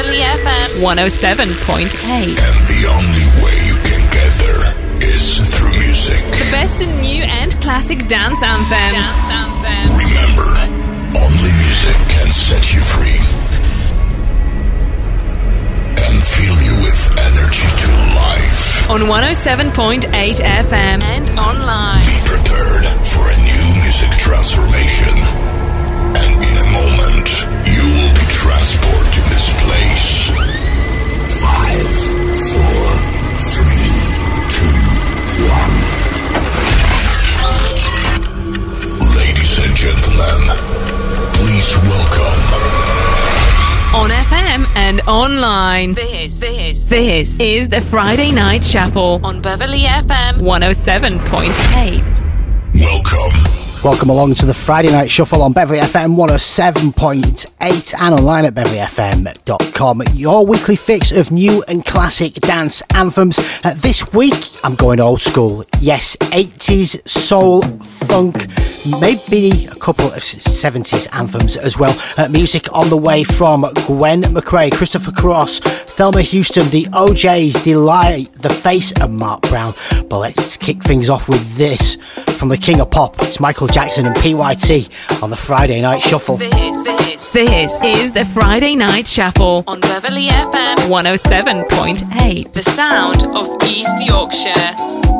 107.8. And the only way you can get there is through music. The best in new and classic dance anthems. Dance anthems. Remember, only music can set you free. And fill you with energy to life. On 107.8 FM and online. Be prepared for a new music transformation. And in a moment, you will be transported to this place. Five, four, three, two, one. Ladies and gentlemen, please welcome. On FM and online. This, this, this is the Friday Night Shuffle on Beverley FM 107.8. Welcome. Welcome along to the Friday Night Shuffle on Beverley FM 107.8 and online at beverleyfm.com. Your weekly fix of new and classic dance anthems. Uh, this week, I'm going old school. Yes, 80s soul, funk, maybe a couple of 70s anthems as well. Uh, music on the way from Gwen McCrae, Christopher Cross, Thelma Houston, the O'Jays, Delight, The Face, and Mark Brown. But let's kick things off with this from the King of Pop. It's Michael Jackson and PYT on the Friday Night Shuffle. This, this, this is the Friday Night Shuffle on Beverley FM 107.8. The sound of East Yorkshire.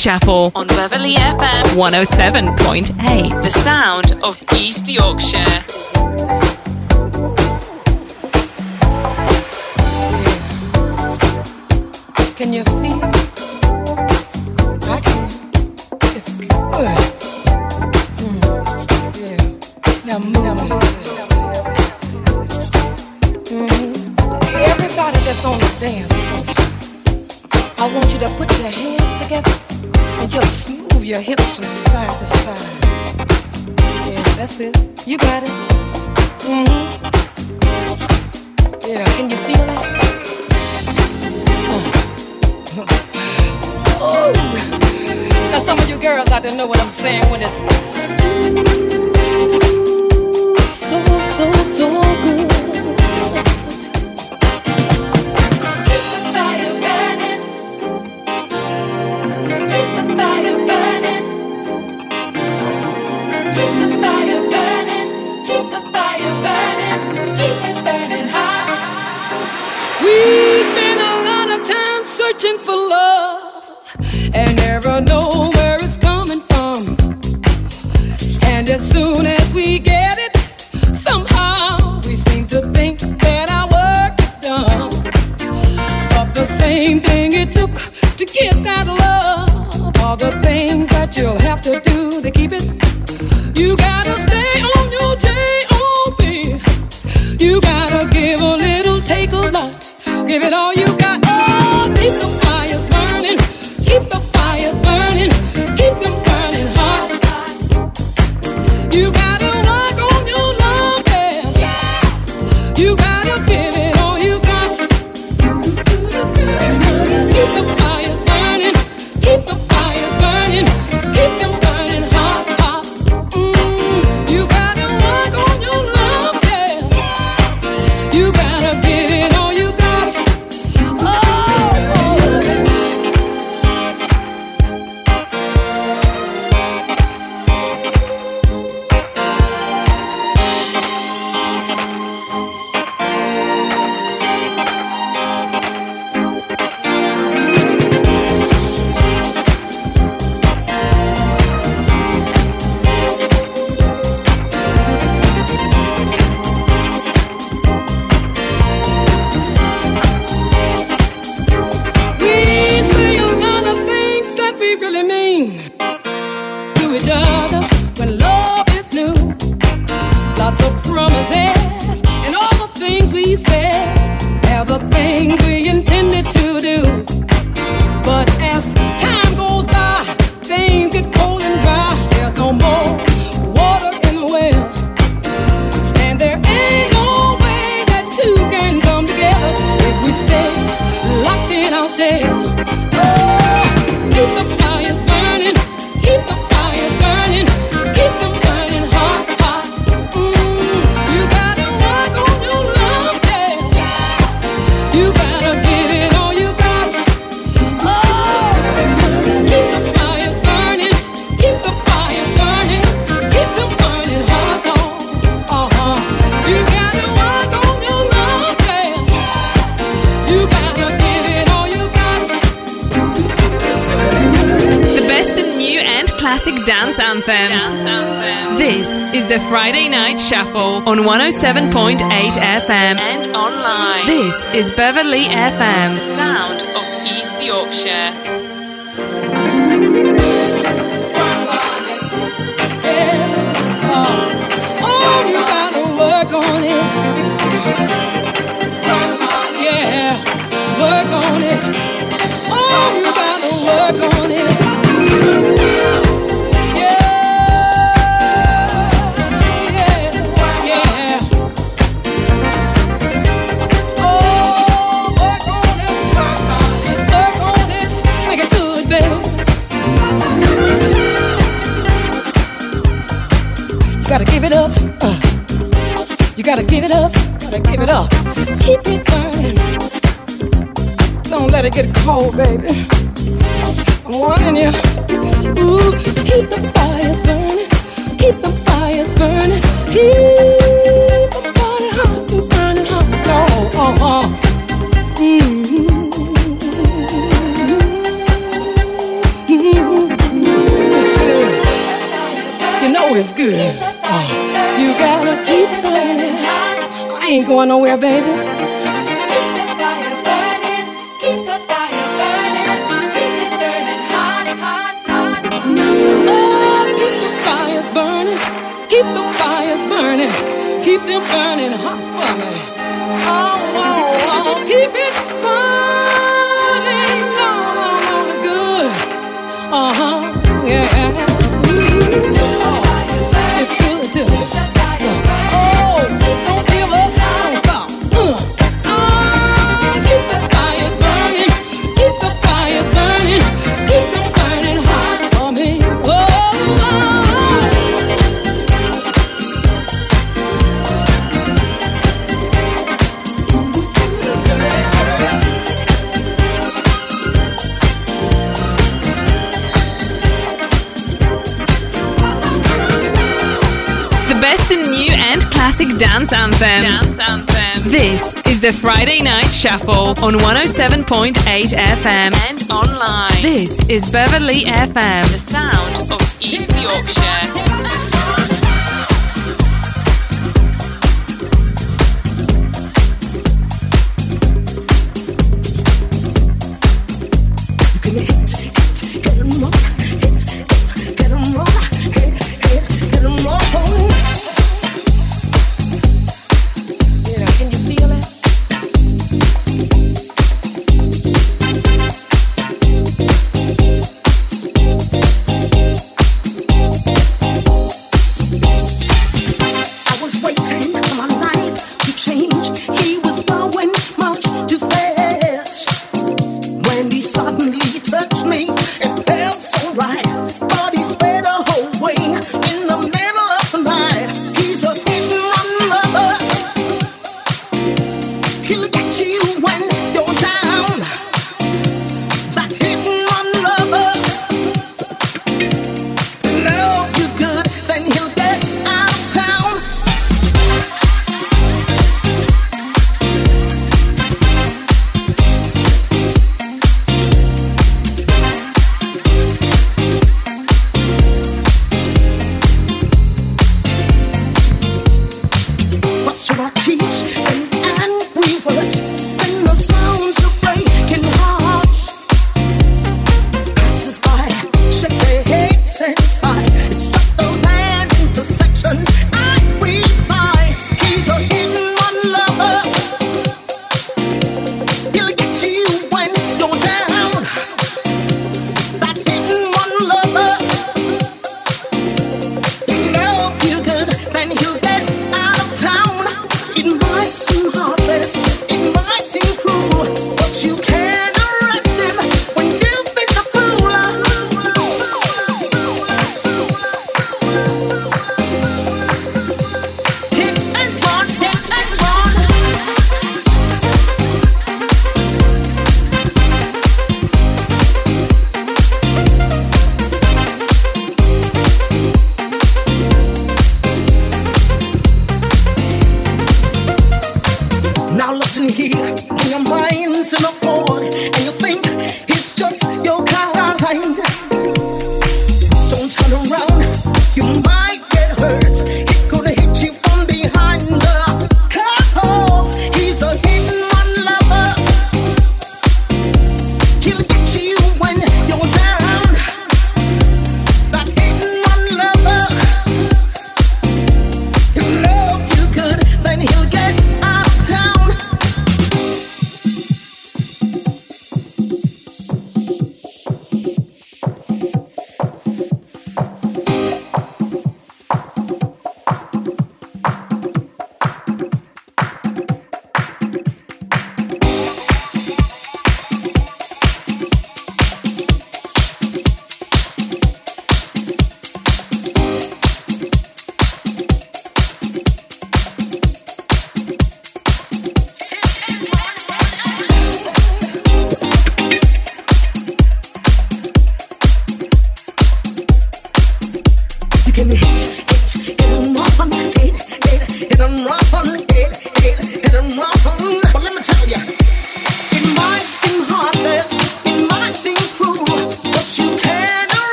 Whitechapel on Beverley FM 107.8. The sound girls out there know what I'm saying when it's gotta give it up, gotta give it up. Keep it burning. Don't let it get cold, baby. I'm warning you. Ooh, keep the fires burning, keep the fires burning, keep the burning hot and burning hot. Oh, oh, oh. Mm-hmm. Mm-hmm. It's good. You know it's good. Ain't going nowhere, baby. keep the fire burning, keep the fire burning, keep it burning hot, hot, hot. Oh, keep the fires burning, keep the fires burning, keep them burning hot for me. Dance anthems. Dance anthem. This is the Friday Night Shuffle on 107.8 FM and online. This is Beverley FM, the sound of East Yorkshire.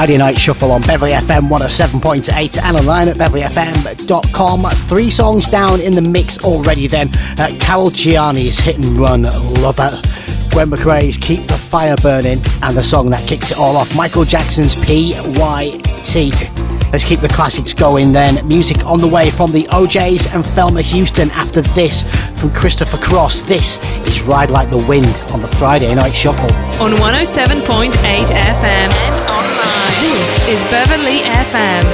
Friday Night Shuffle on Beverley FM 107.8 and online at beverleyfm.com. Three songs down in the mix already then. Uh, Carol Jiani's Hit and Run Lover. Gwen McCrae's Keep the Fire Burning and the song that kicks it all off, Michael Jackson's PYT. Let's keep the classics going then. Music on the way from the O'Jays and Thelma Houston after this from Christopher Cross. This is Ride Like the Wind on the Friday Night Shuffle. On 107.8 FM. This is Beverley FM,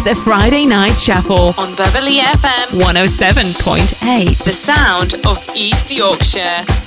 is the Friday Night Shuffle on Beverley FM 107.8, the sound of East Yorkshire.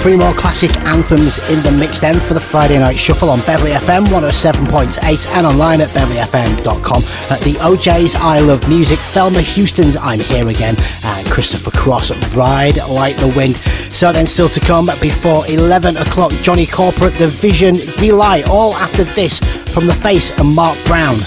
Three more classic anthems in the mix then for the Friday Night Shuffle on Beverley FM 107.8 and online at beverleyfm.com. At the O'Jays I Love Music, Thelma Houston's I'm Here Again, and Christopher Cross Ride Like the Wind. So then still to come before 11 o'clock, Johnny Corporate, The Vision, Deee-Lite, all after this from The Face and Mark Brown.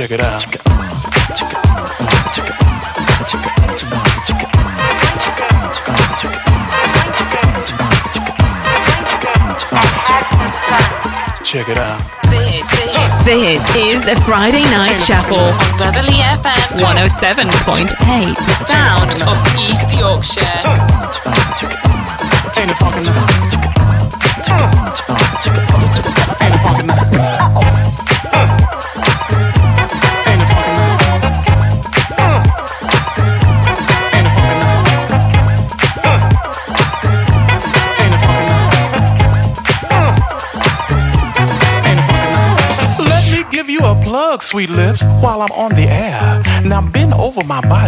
Check it out. Check it out. This, is the Friday Night Shuffle on Beverley FM 107.8, the sound of East Yorkshire.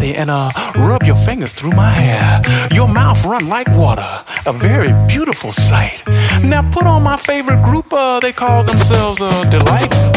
Body and uh rub your fingers through my hair. Your mouth run like water, a very beautiful sight. Now put on my favorite group, uh, they call themselves uh, Deee-Lite.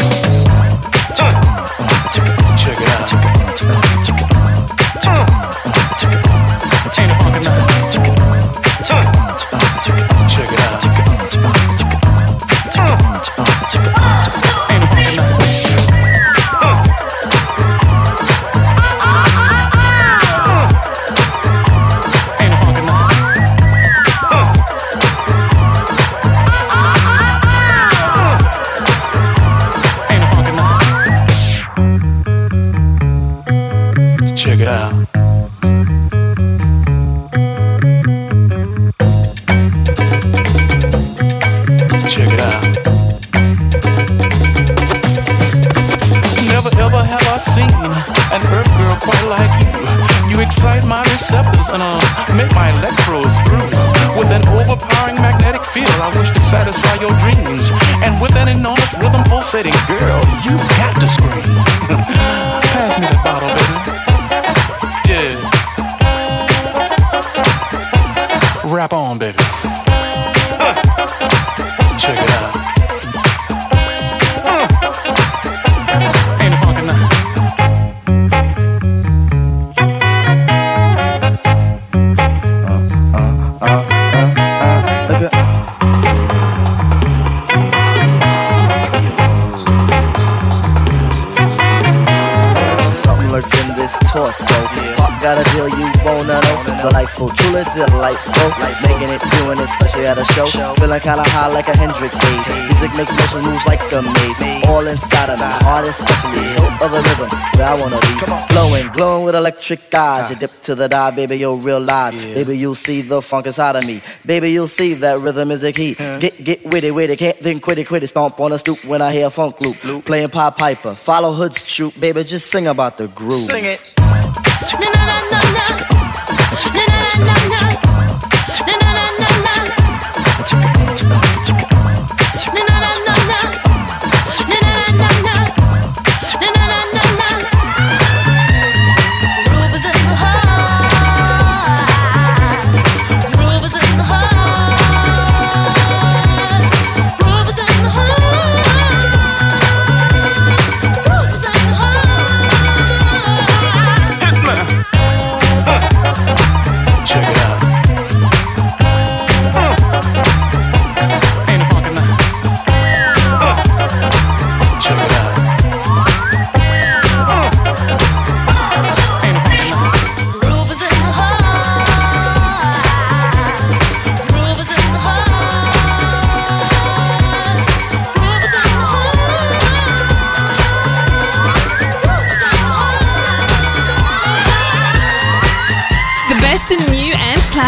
down. Check it out. Never ever have I seen an earth girl quite like you. You excite my receptors and uh, make my electrodes through. With an overpowering magnetic field, I wish to satisfy your dreams. And with an enormous rhythm pulsating, girl. Kinda high like a Hendrix haze. Music makes motion moves like a maze. All inside of me, heart especially, hilt of the rhythm, where I wanna be. Flowing, glowing with electric eyes. You dip to the dive, baby, you'll realize. Baby, you'll see the funk inside of me. Baby, you'll see that rhythm is a key. Get, get with it, witty, witty, can't think quitty, quitty. Stomp on a stoop when I hear a funk loop. Playing Pied Piper, follow Hood's troop, baby, just sing about the groove. Sing it.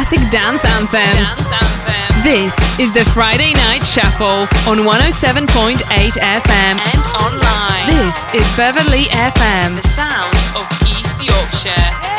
Classic dance anthems. This is the Friday Night Shuffle on 107.8 FM and online. This is Beverley FM, the sound of East Yorkshire.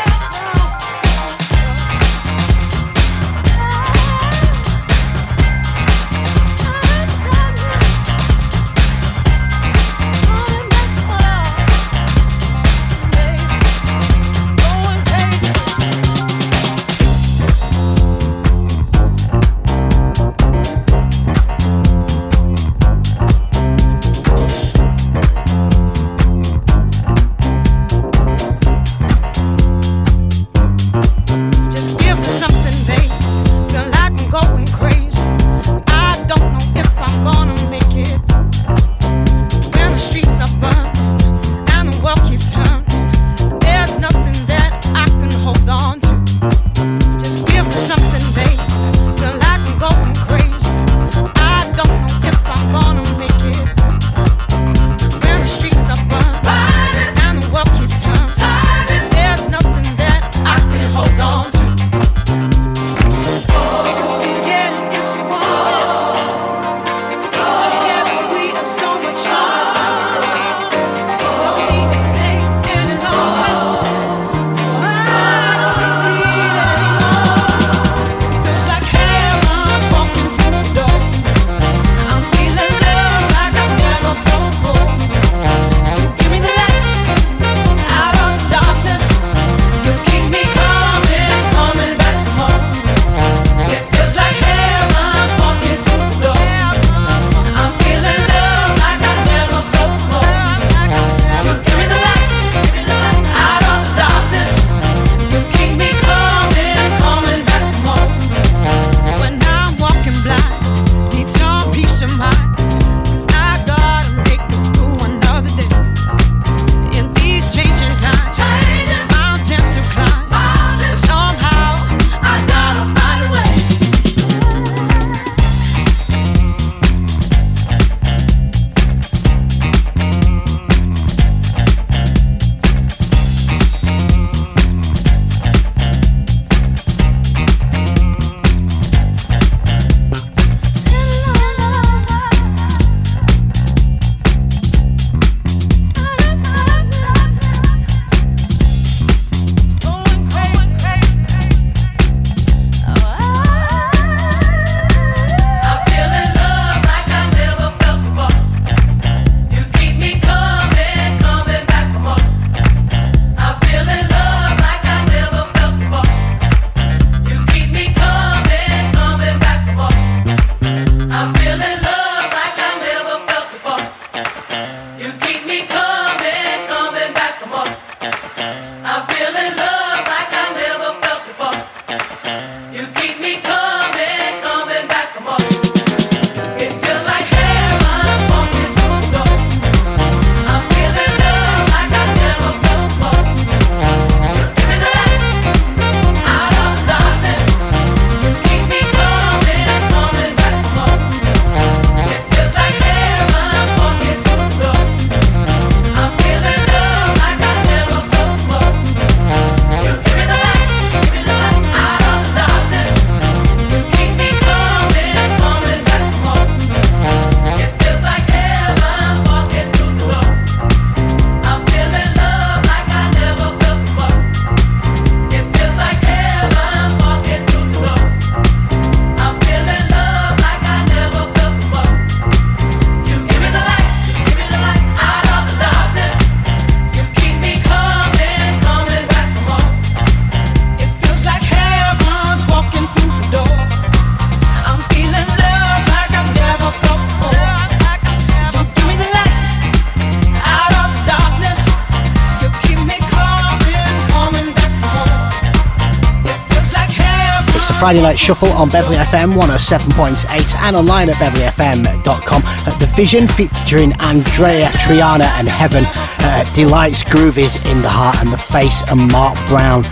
Friday Night Shuffle on Beverley FM 107.8 and online at beverleyfm.com. The Vision featuring Andreya Triana and Heaven. Uh, Deee-Lite's Groovies in the heart and the face and Mark Brown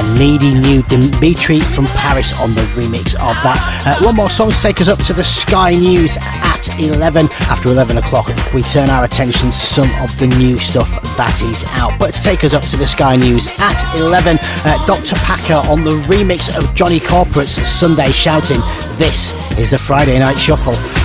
and Needy New Dimitri from Paris on the remix of that. Uh, one more song to take us up to the Sky News at 11. After 11 o'clock, we turn our attentions to some of the new stuff that is out. But to take us up to the Sky News at 11, uh, Dr. Packer on the remix of Johnny Corporate's Sunday Shouting. This is the Friday Night Shuffle.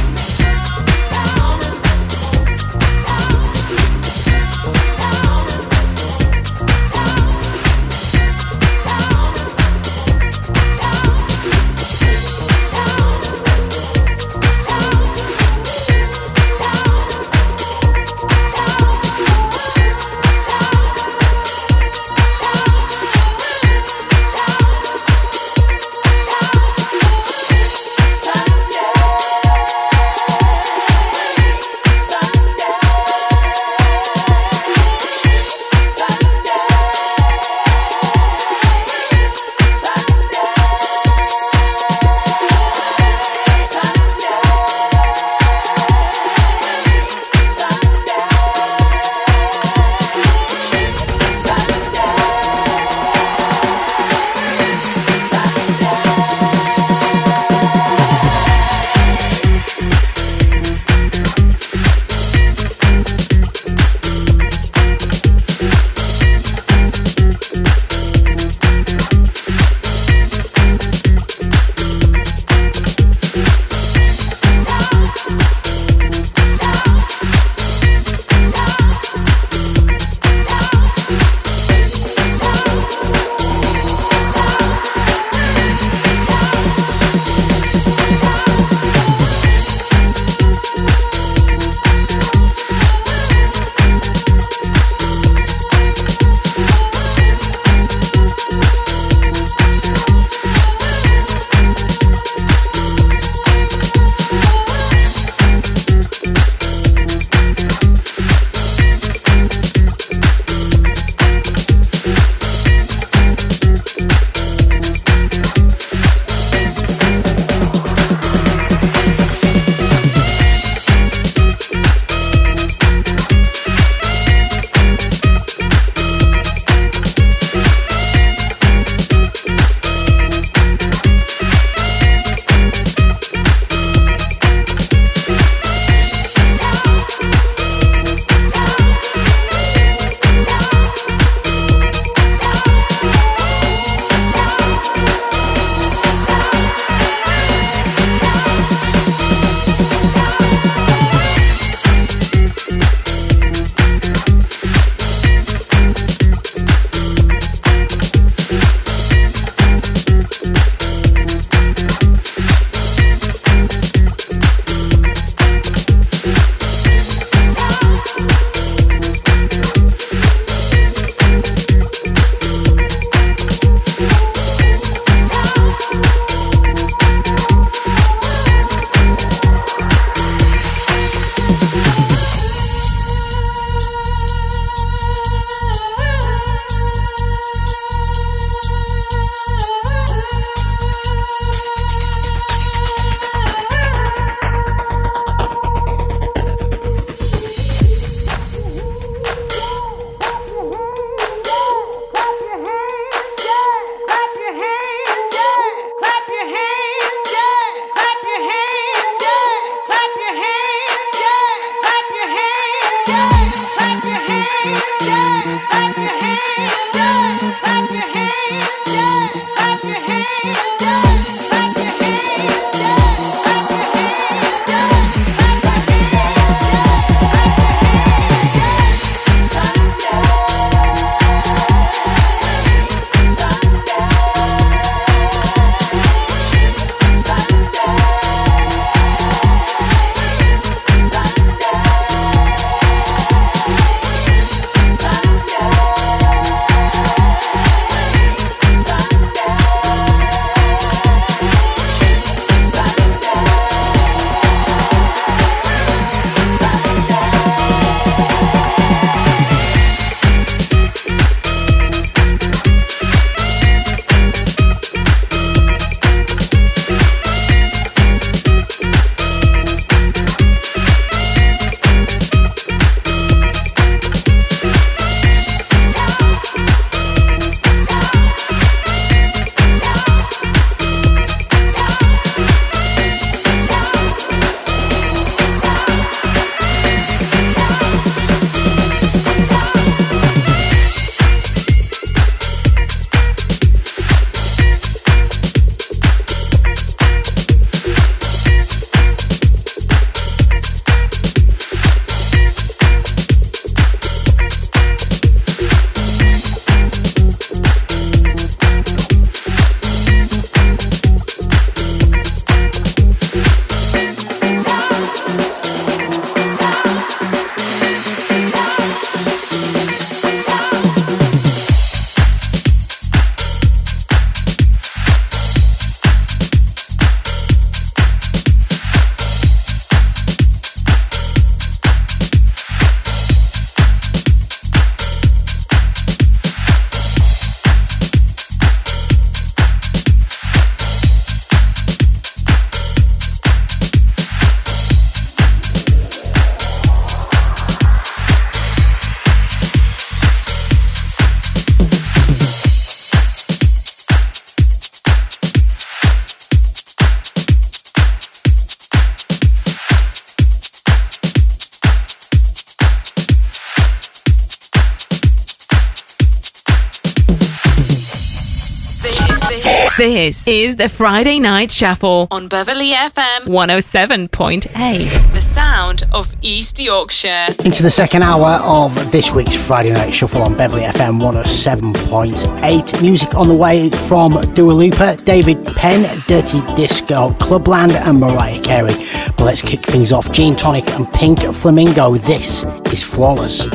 This is the Friday Night Shuffle on Beverley FM 107.8. The sound of East Yorkshire. Into the second hour of this week's Friday Night Shuffle on Beverley FM 107.8. Music on the way from Dua Lipa, David Penn, Dirty Disco, Clubland, and Mariah Carey. But let's kick things off. Gin Tonic and Pink Flamingo. This is Flawless.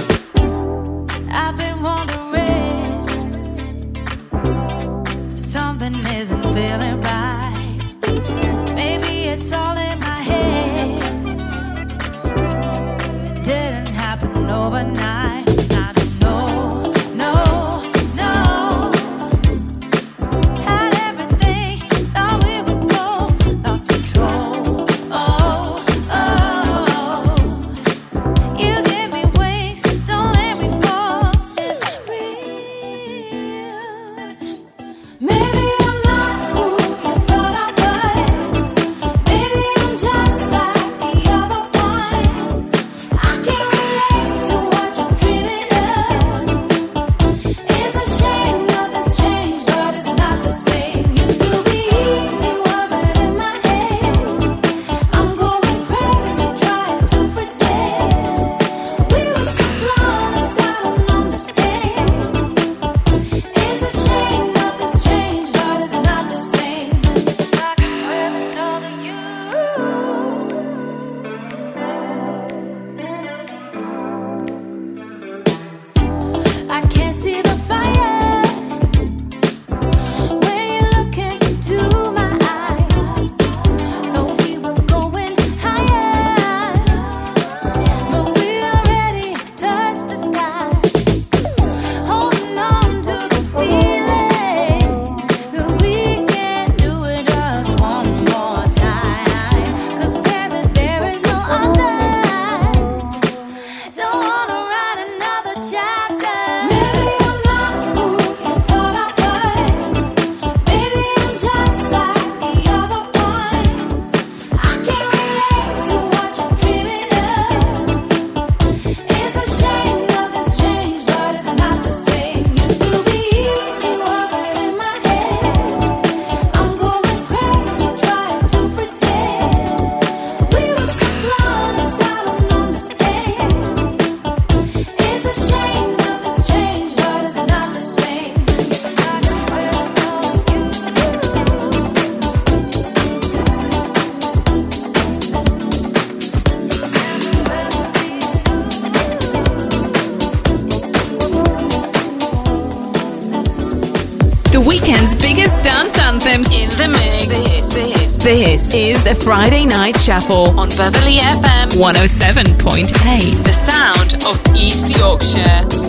Is the Friday Night Shuffle on Beverley FM 107.8, the sound of East Yorkshire.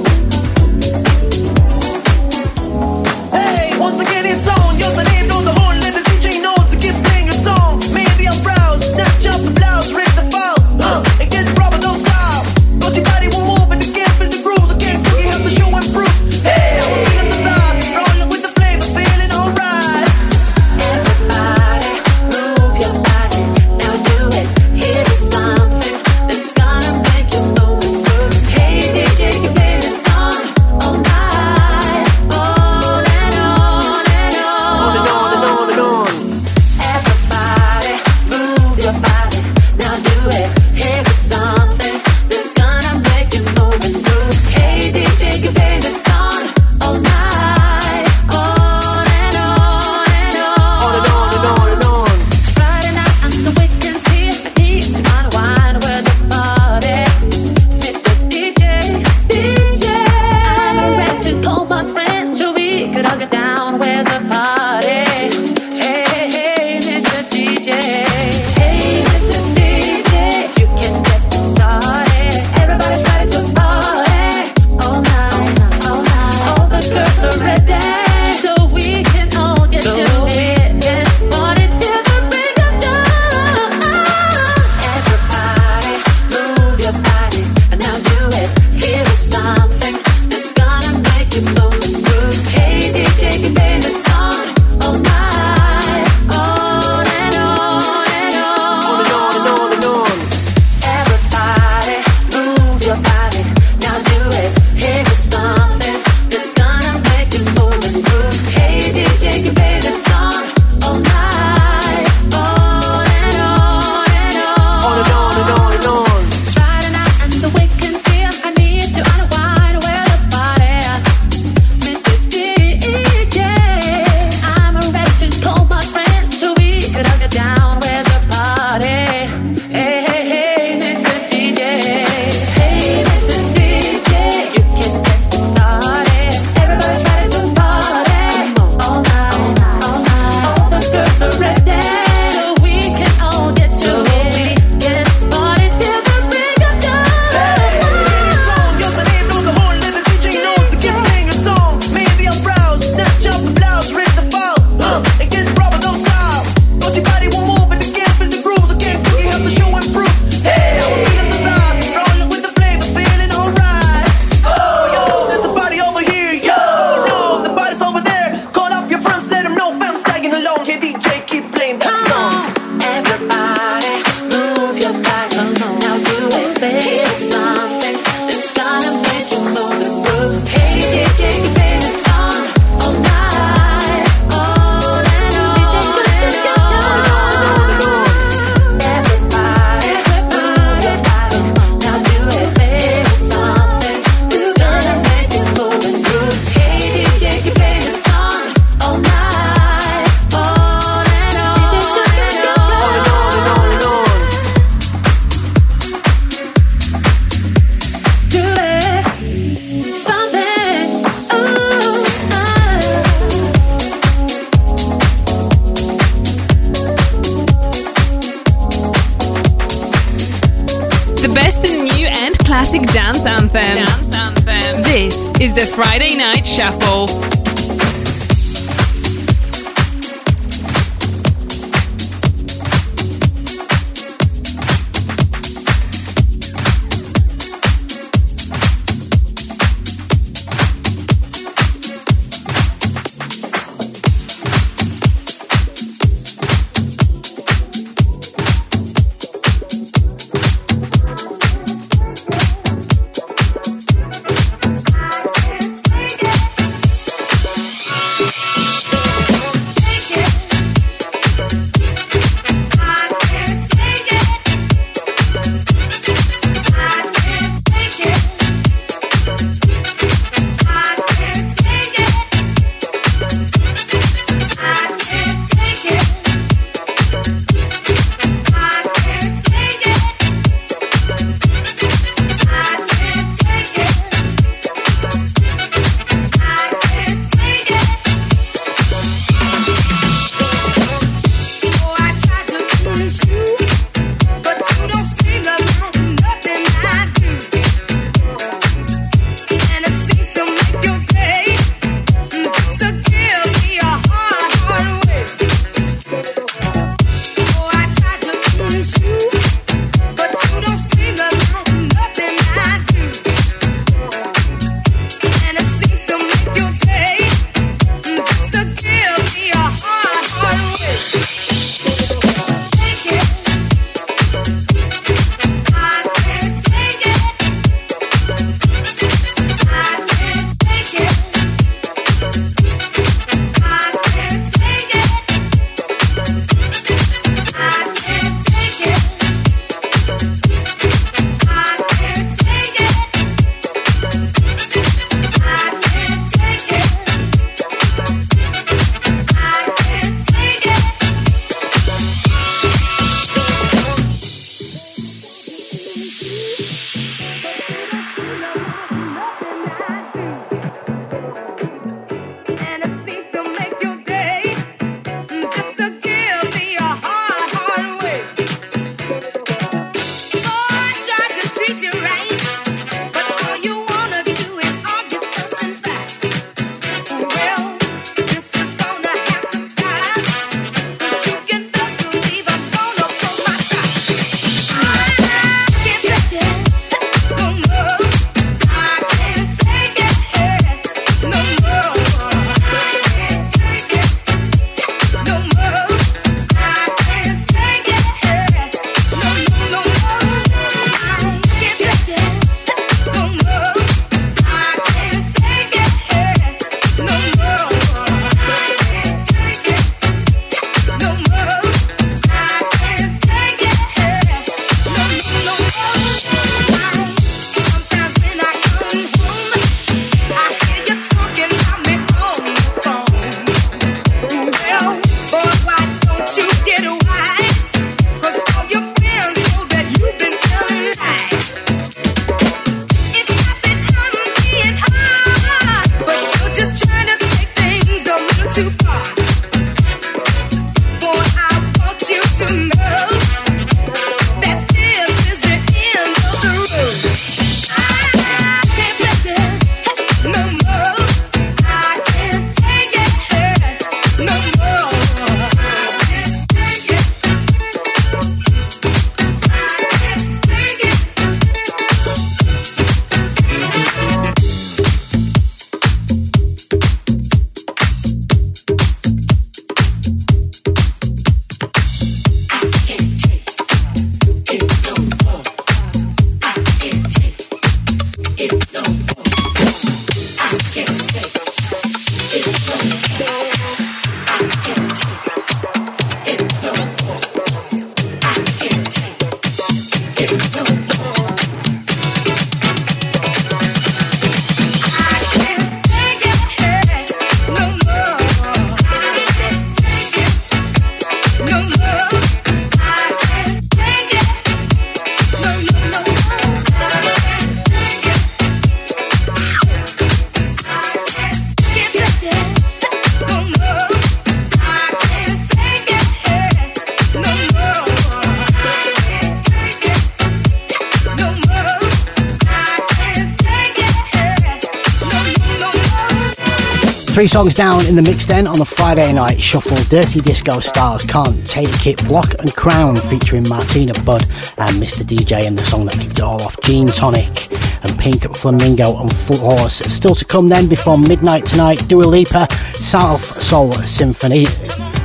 Three songs down in the mix then on the Friday night shuffle Dirty Disco Stars Can't Take It, Block and Crown featuring Martina Budd and Mr. DJ and the song that kicked it all off, Gene Tonic and Pink Flamingo and foot Horse. Still to come then before midnight tonight, Dua Lipa, South Soul Symphony,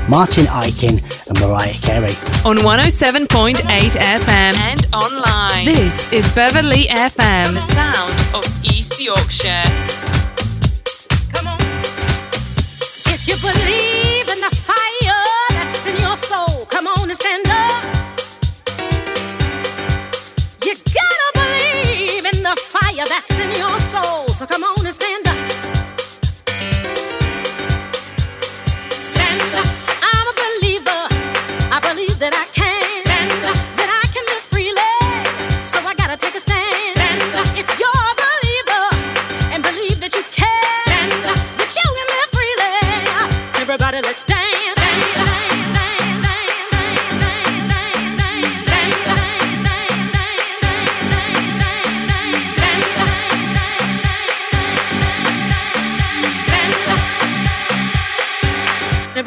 Martin Ikin and Mariah Carey. On 107.8 FM and online. This is Beverley FM, the sound of East Yorkshire. You believe in the fire that's in your soul, come on and stand up. You gotta believe in the fire that's in your soul, so come on and stand up.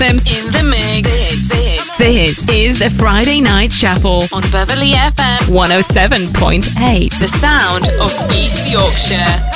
Anthems in the mix. This, this, this is the Friday Night Shuffle on Beverley FM 107.8. The sound of East Yorkshire.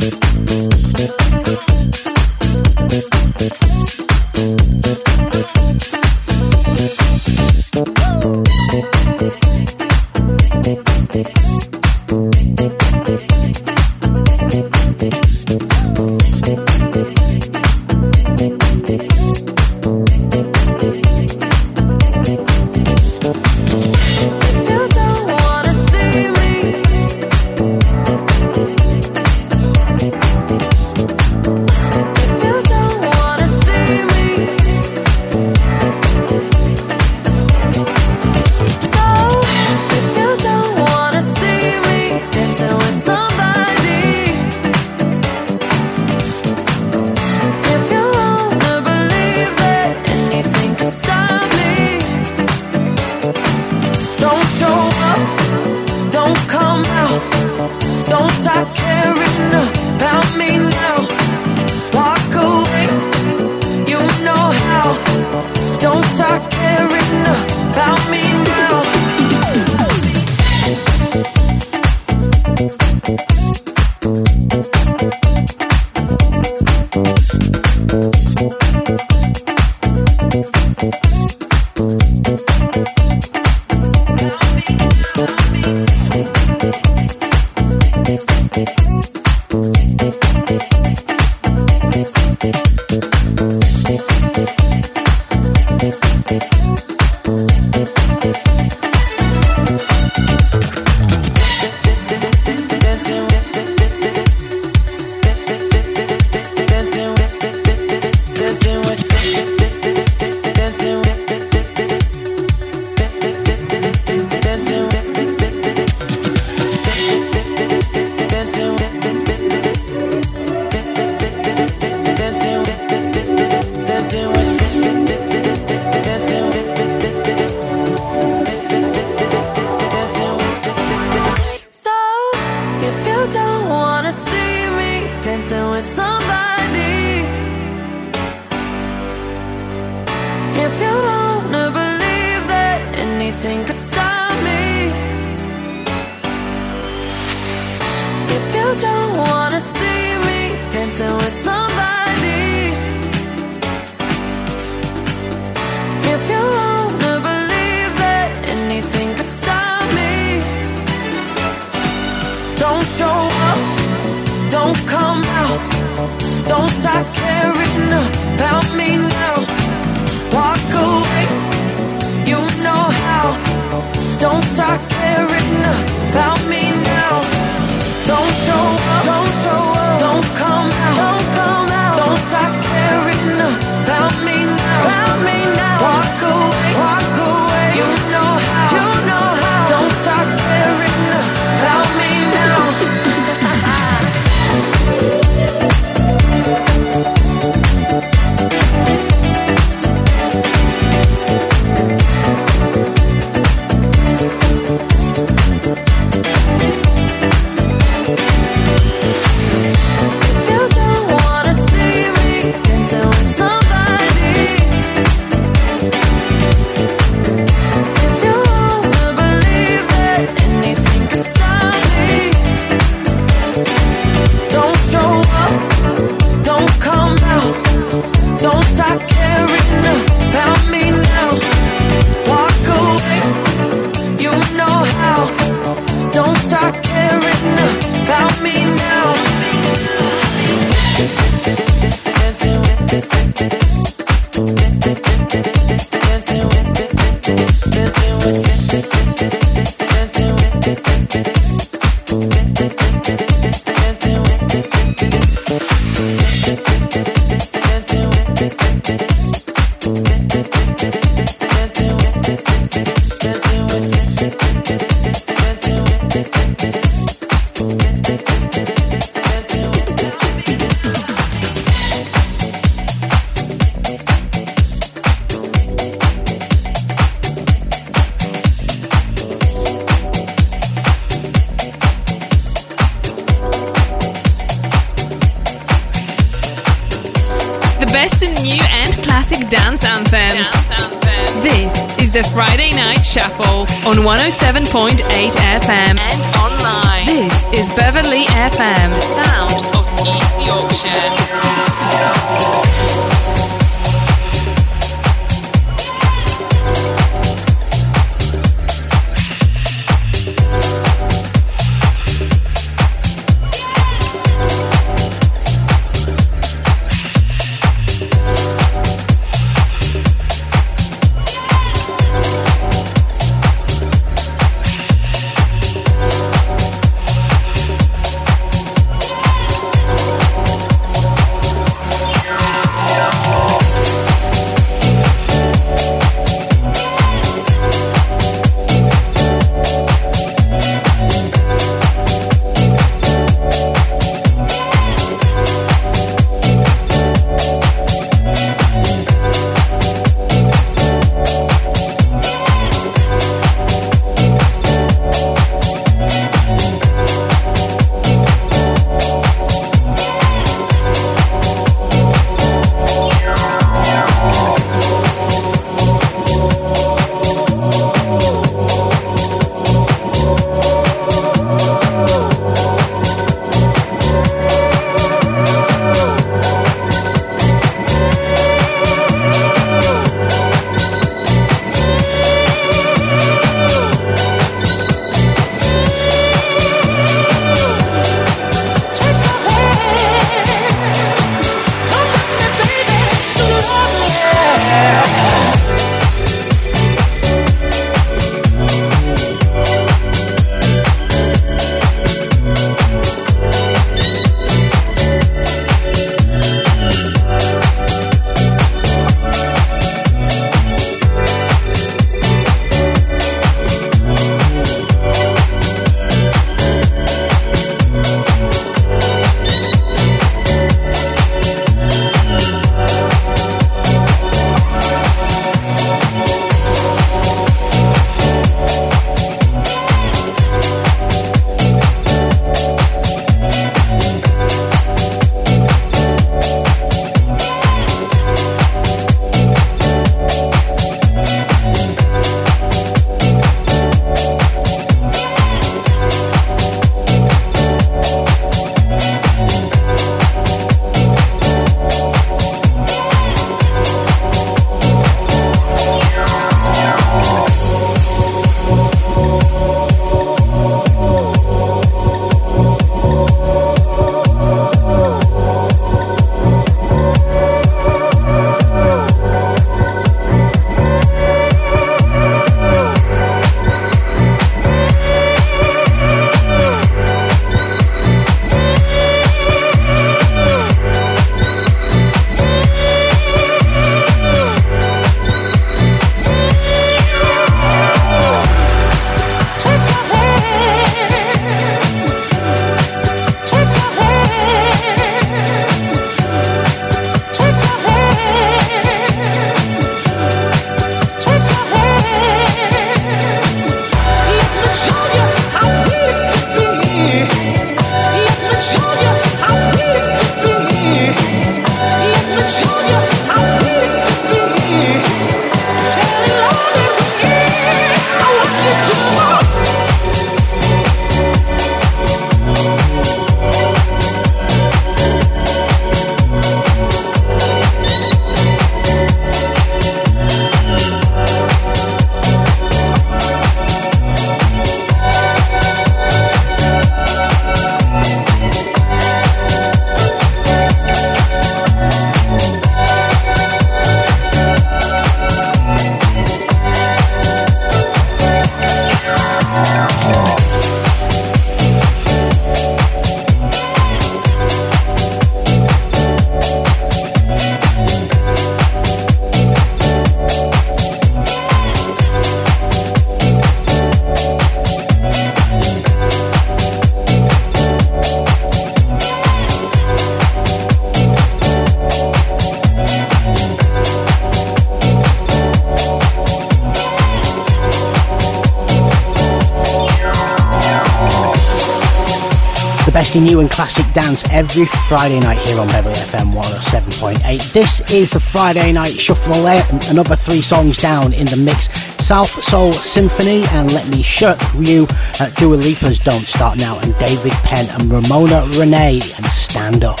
Dance every Friday night here on Beverley FM 107.8. This is the Friday Night Shuffle, another three songs down in the mix. South Soul Symphony and Let Me Shut You, uh, Dua Lipa's Don't Start Now, and David Penn and Ramona Renee and Stand Up.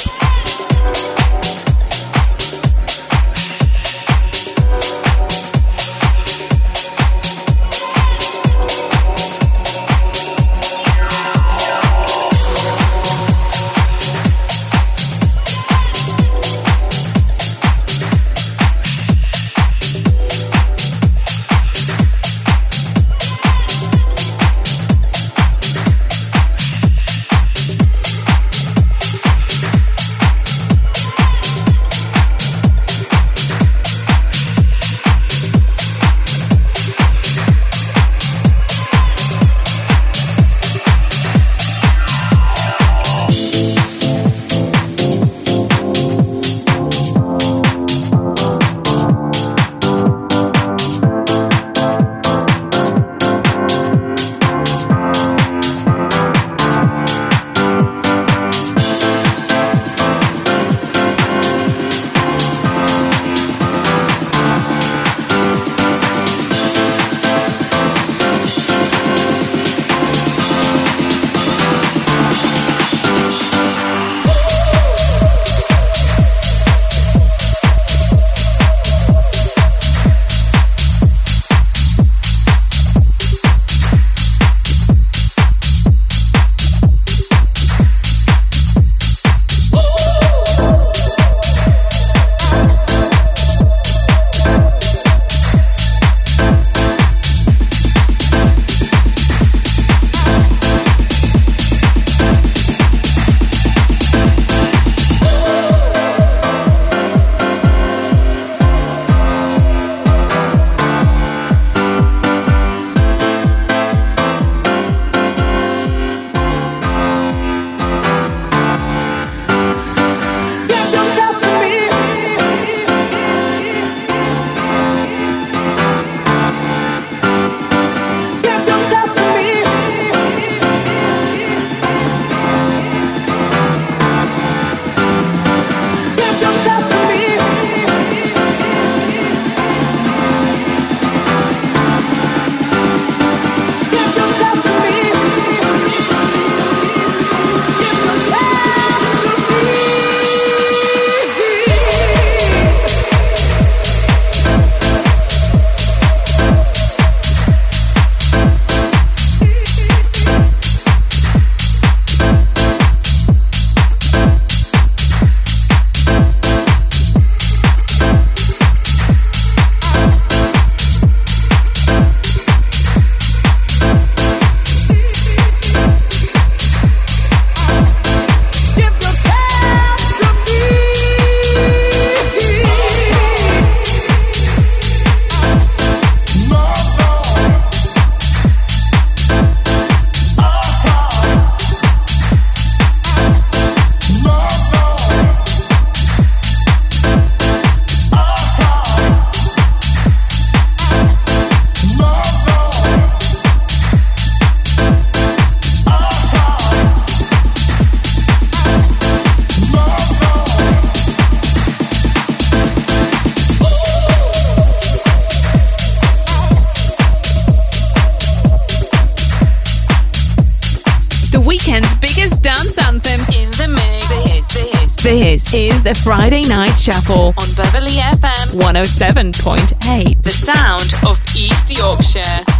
The Friday Night Shuffle on Beverley FM 107.8, the sound of East Yorkshire.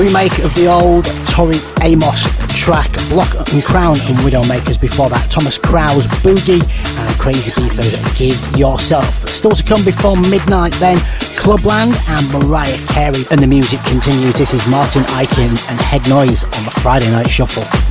Remake of the old Tori Amos track, Block and Crown and Widowmakers. Before that, Thomas Krause, Boogie, and Crazy Beefers, Give Yourself. Still to come before midnight, then Clubland and Mariah Carey. And the music continues. This is Martin Ikin and Head Noise on the Friday Night Shuffle.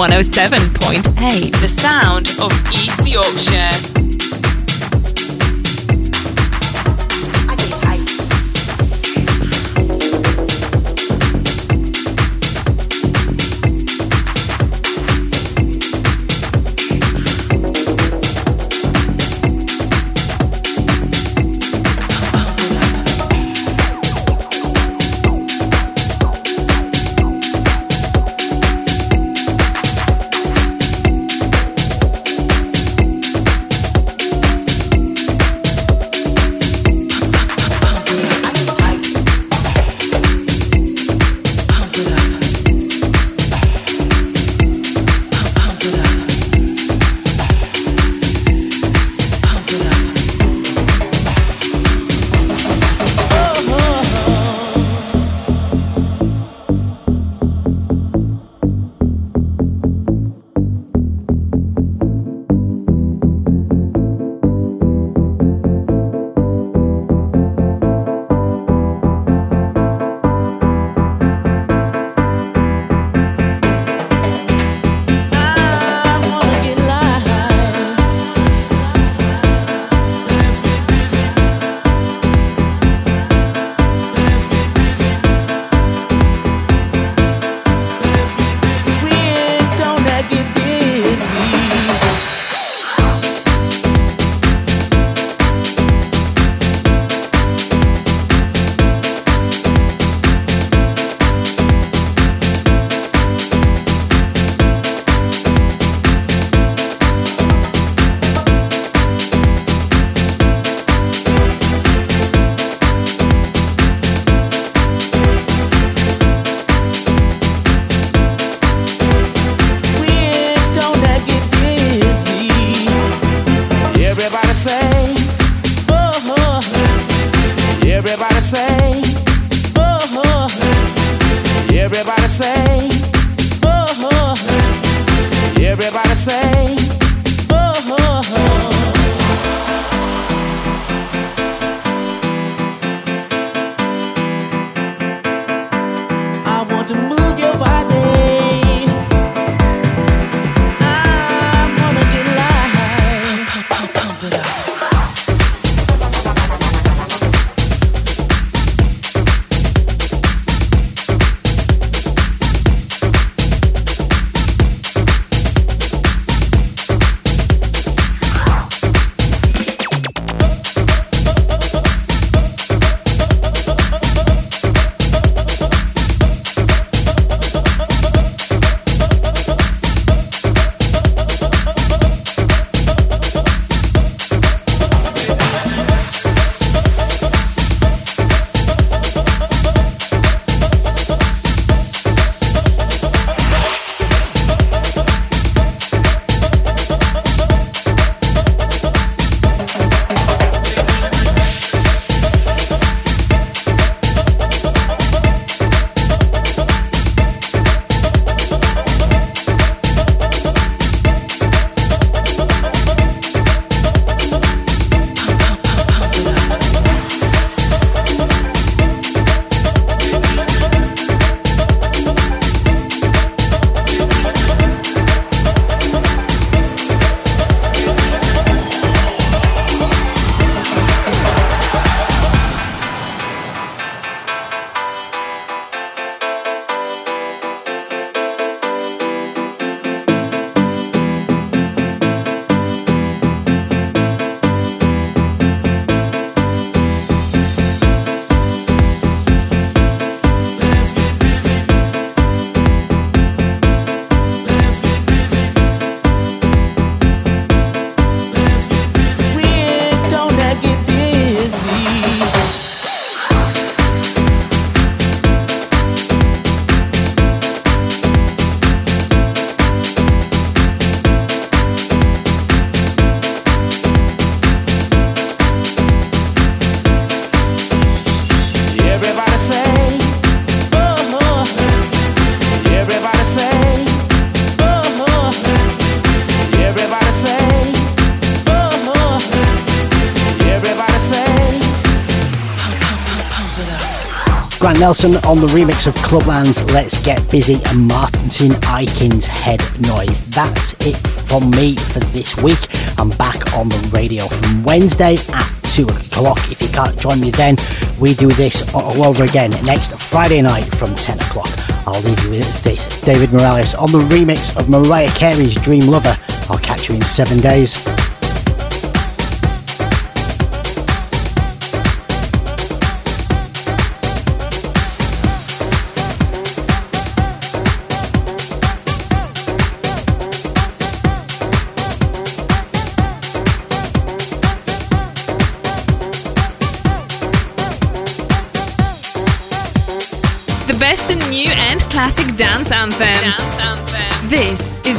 107. Nelson on the remix of Clubland's Let's Get Busy and Martin Ikin's Head Noise. That's it from me for this week. I'm back on the radio from Wednesday at 2 o'clock. If you can't join me then, we do this all over again next Friday night from 10 o'clock. I'll leave you with this David Morales on the remix of Mariah Carey's Dream Lover. I'll catch you in seven days.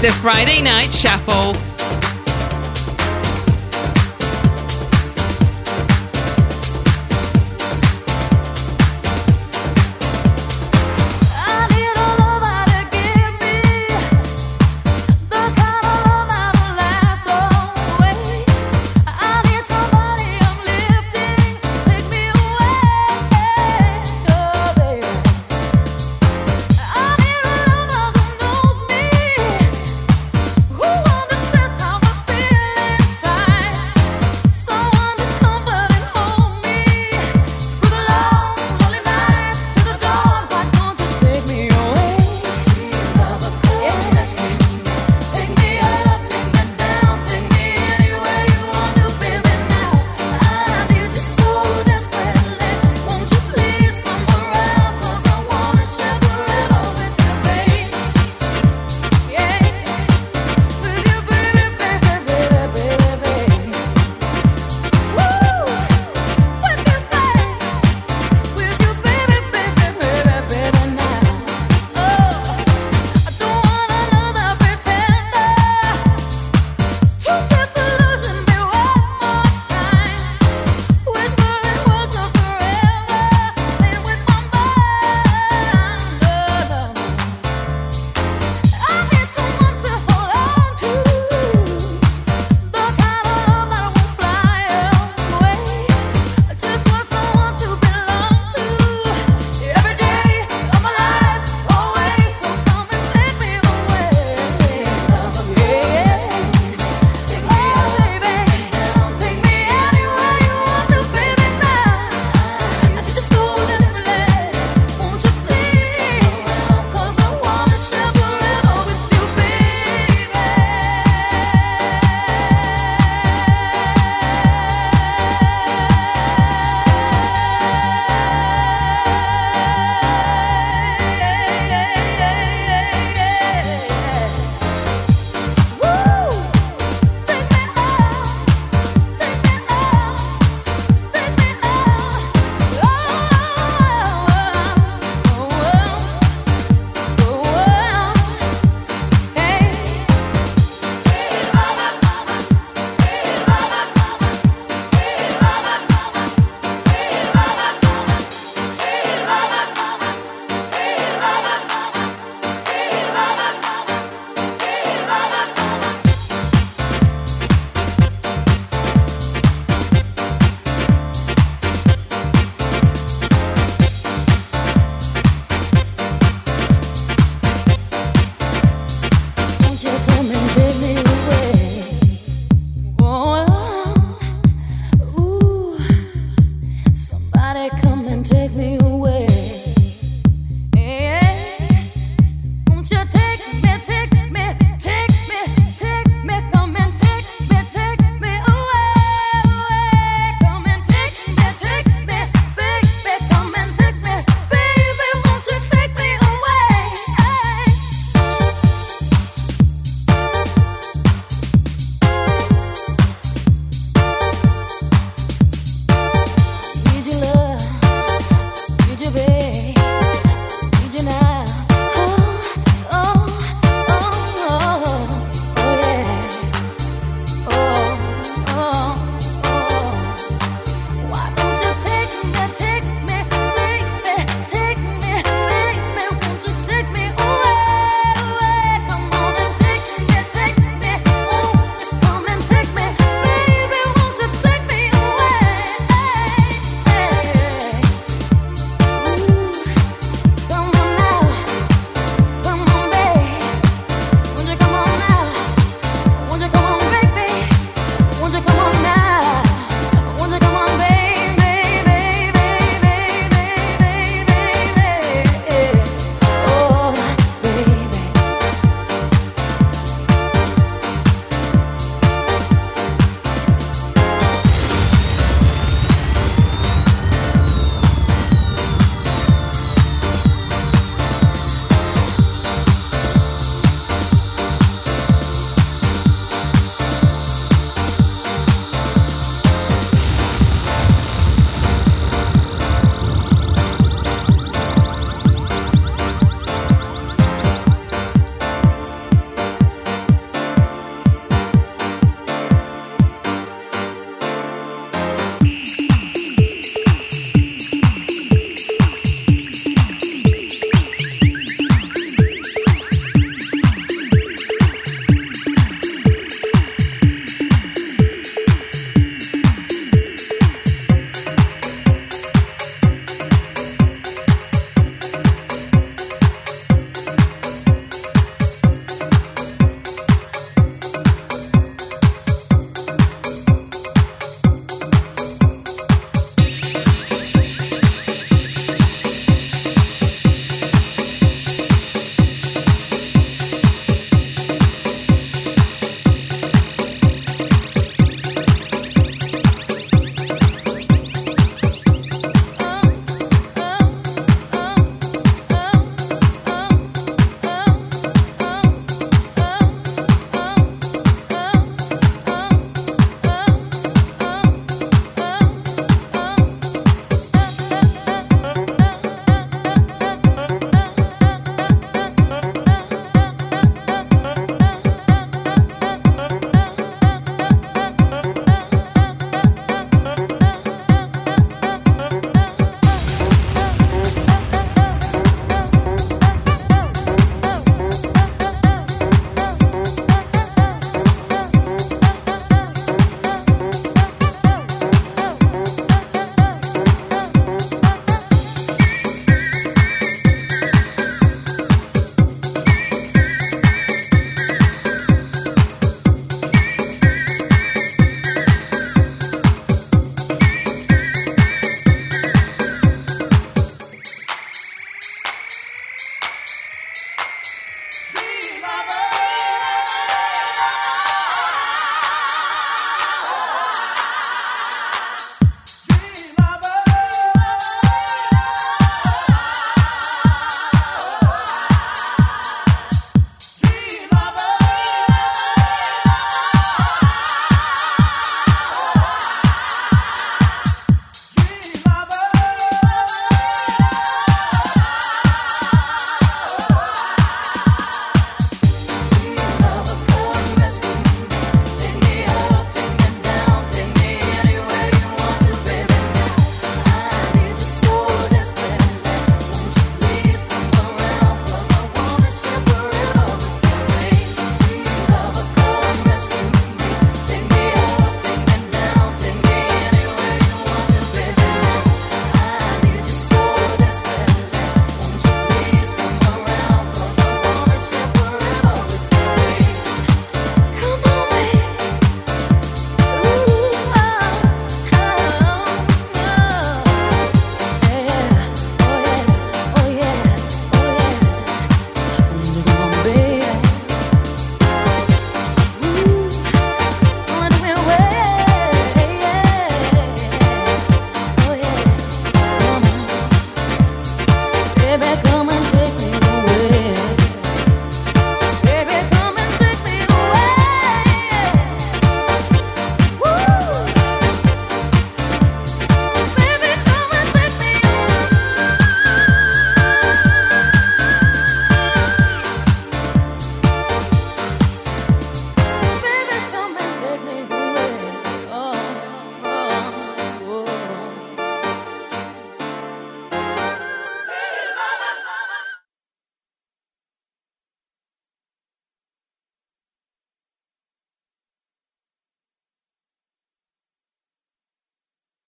The Friday Night Shuffle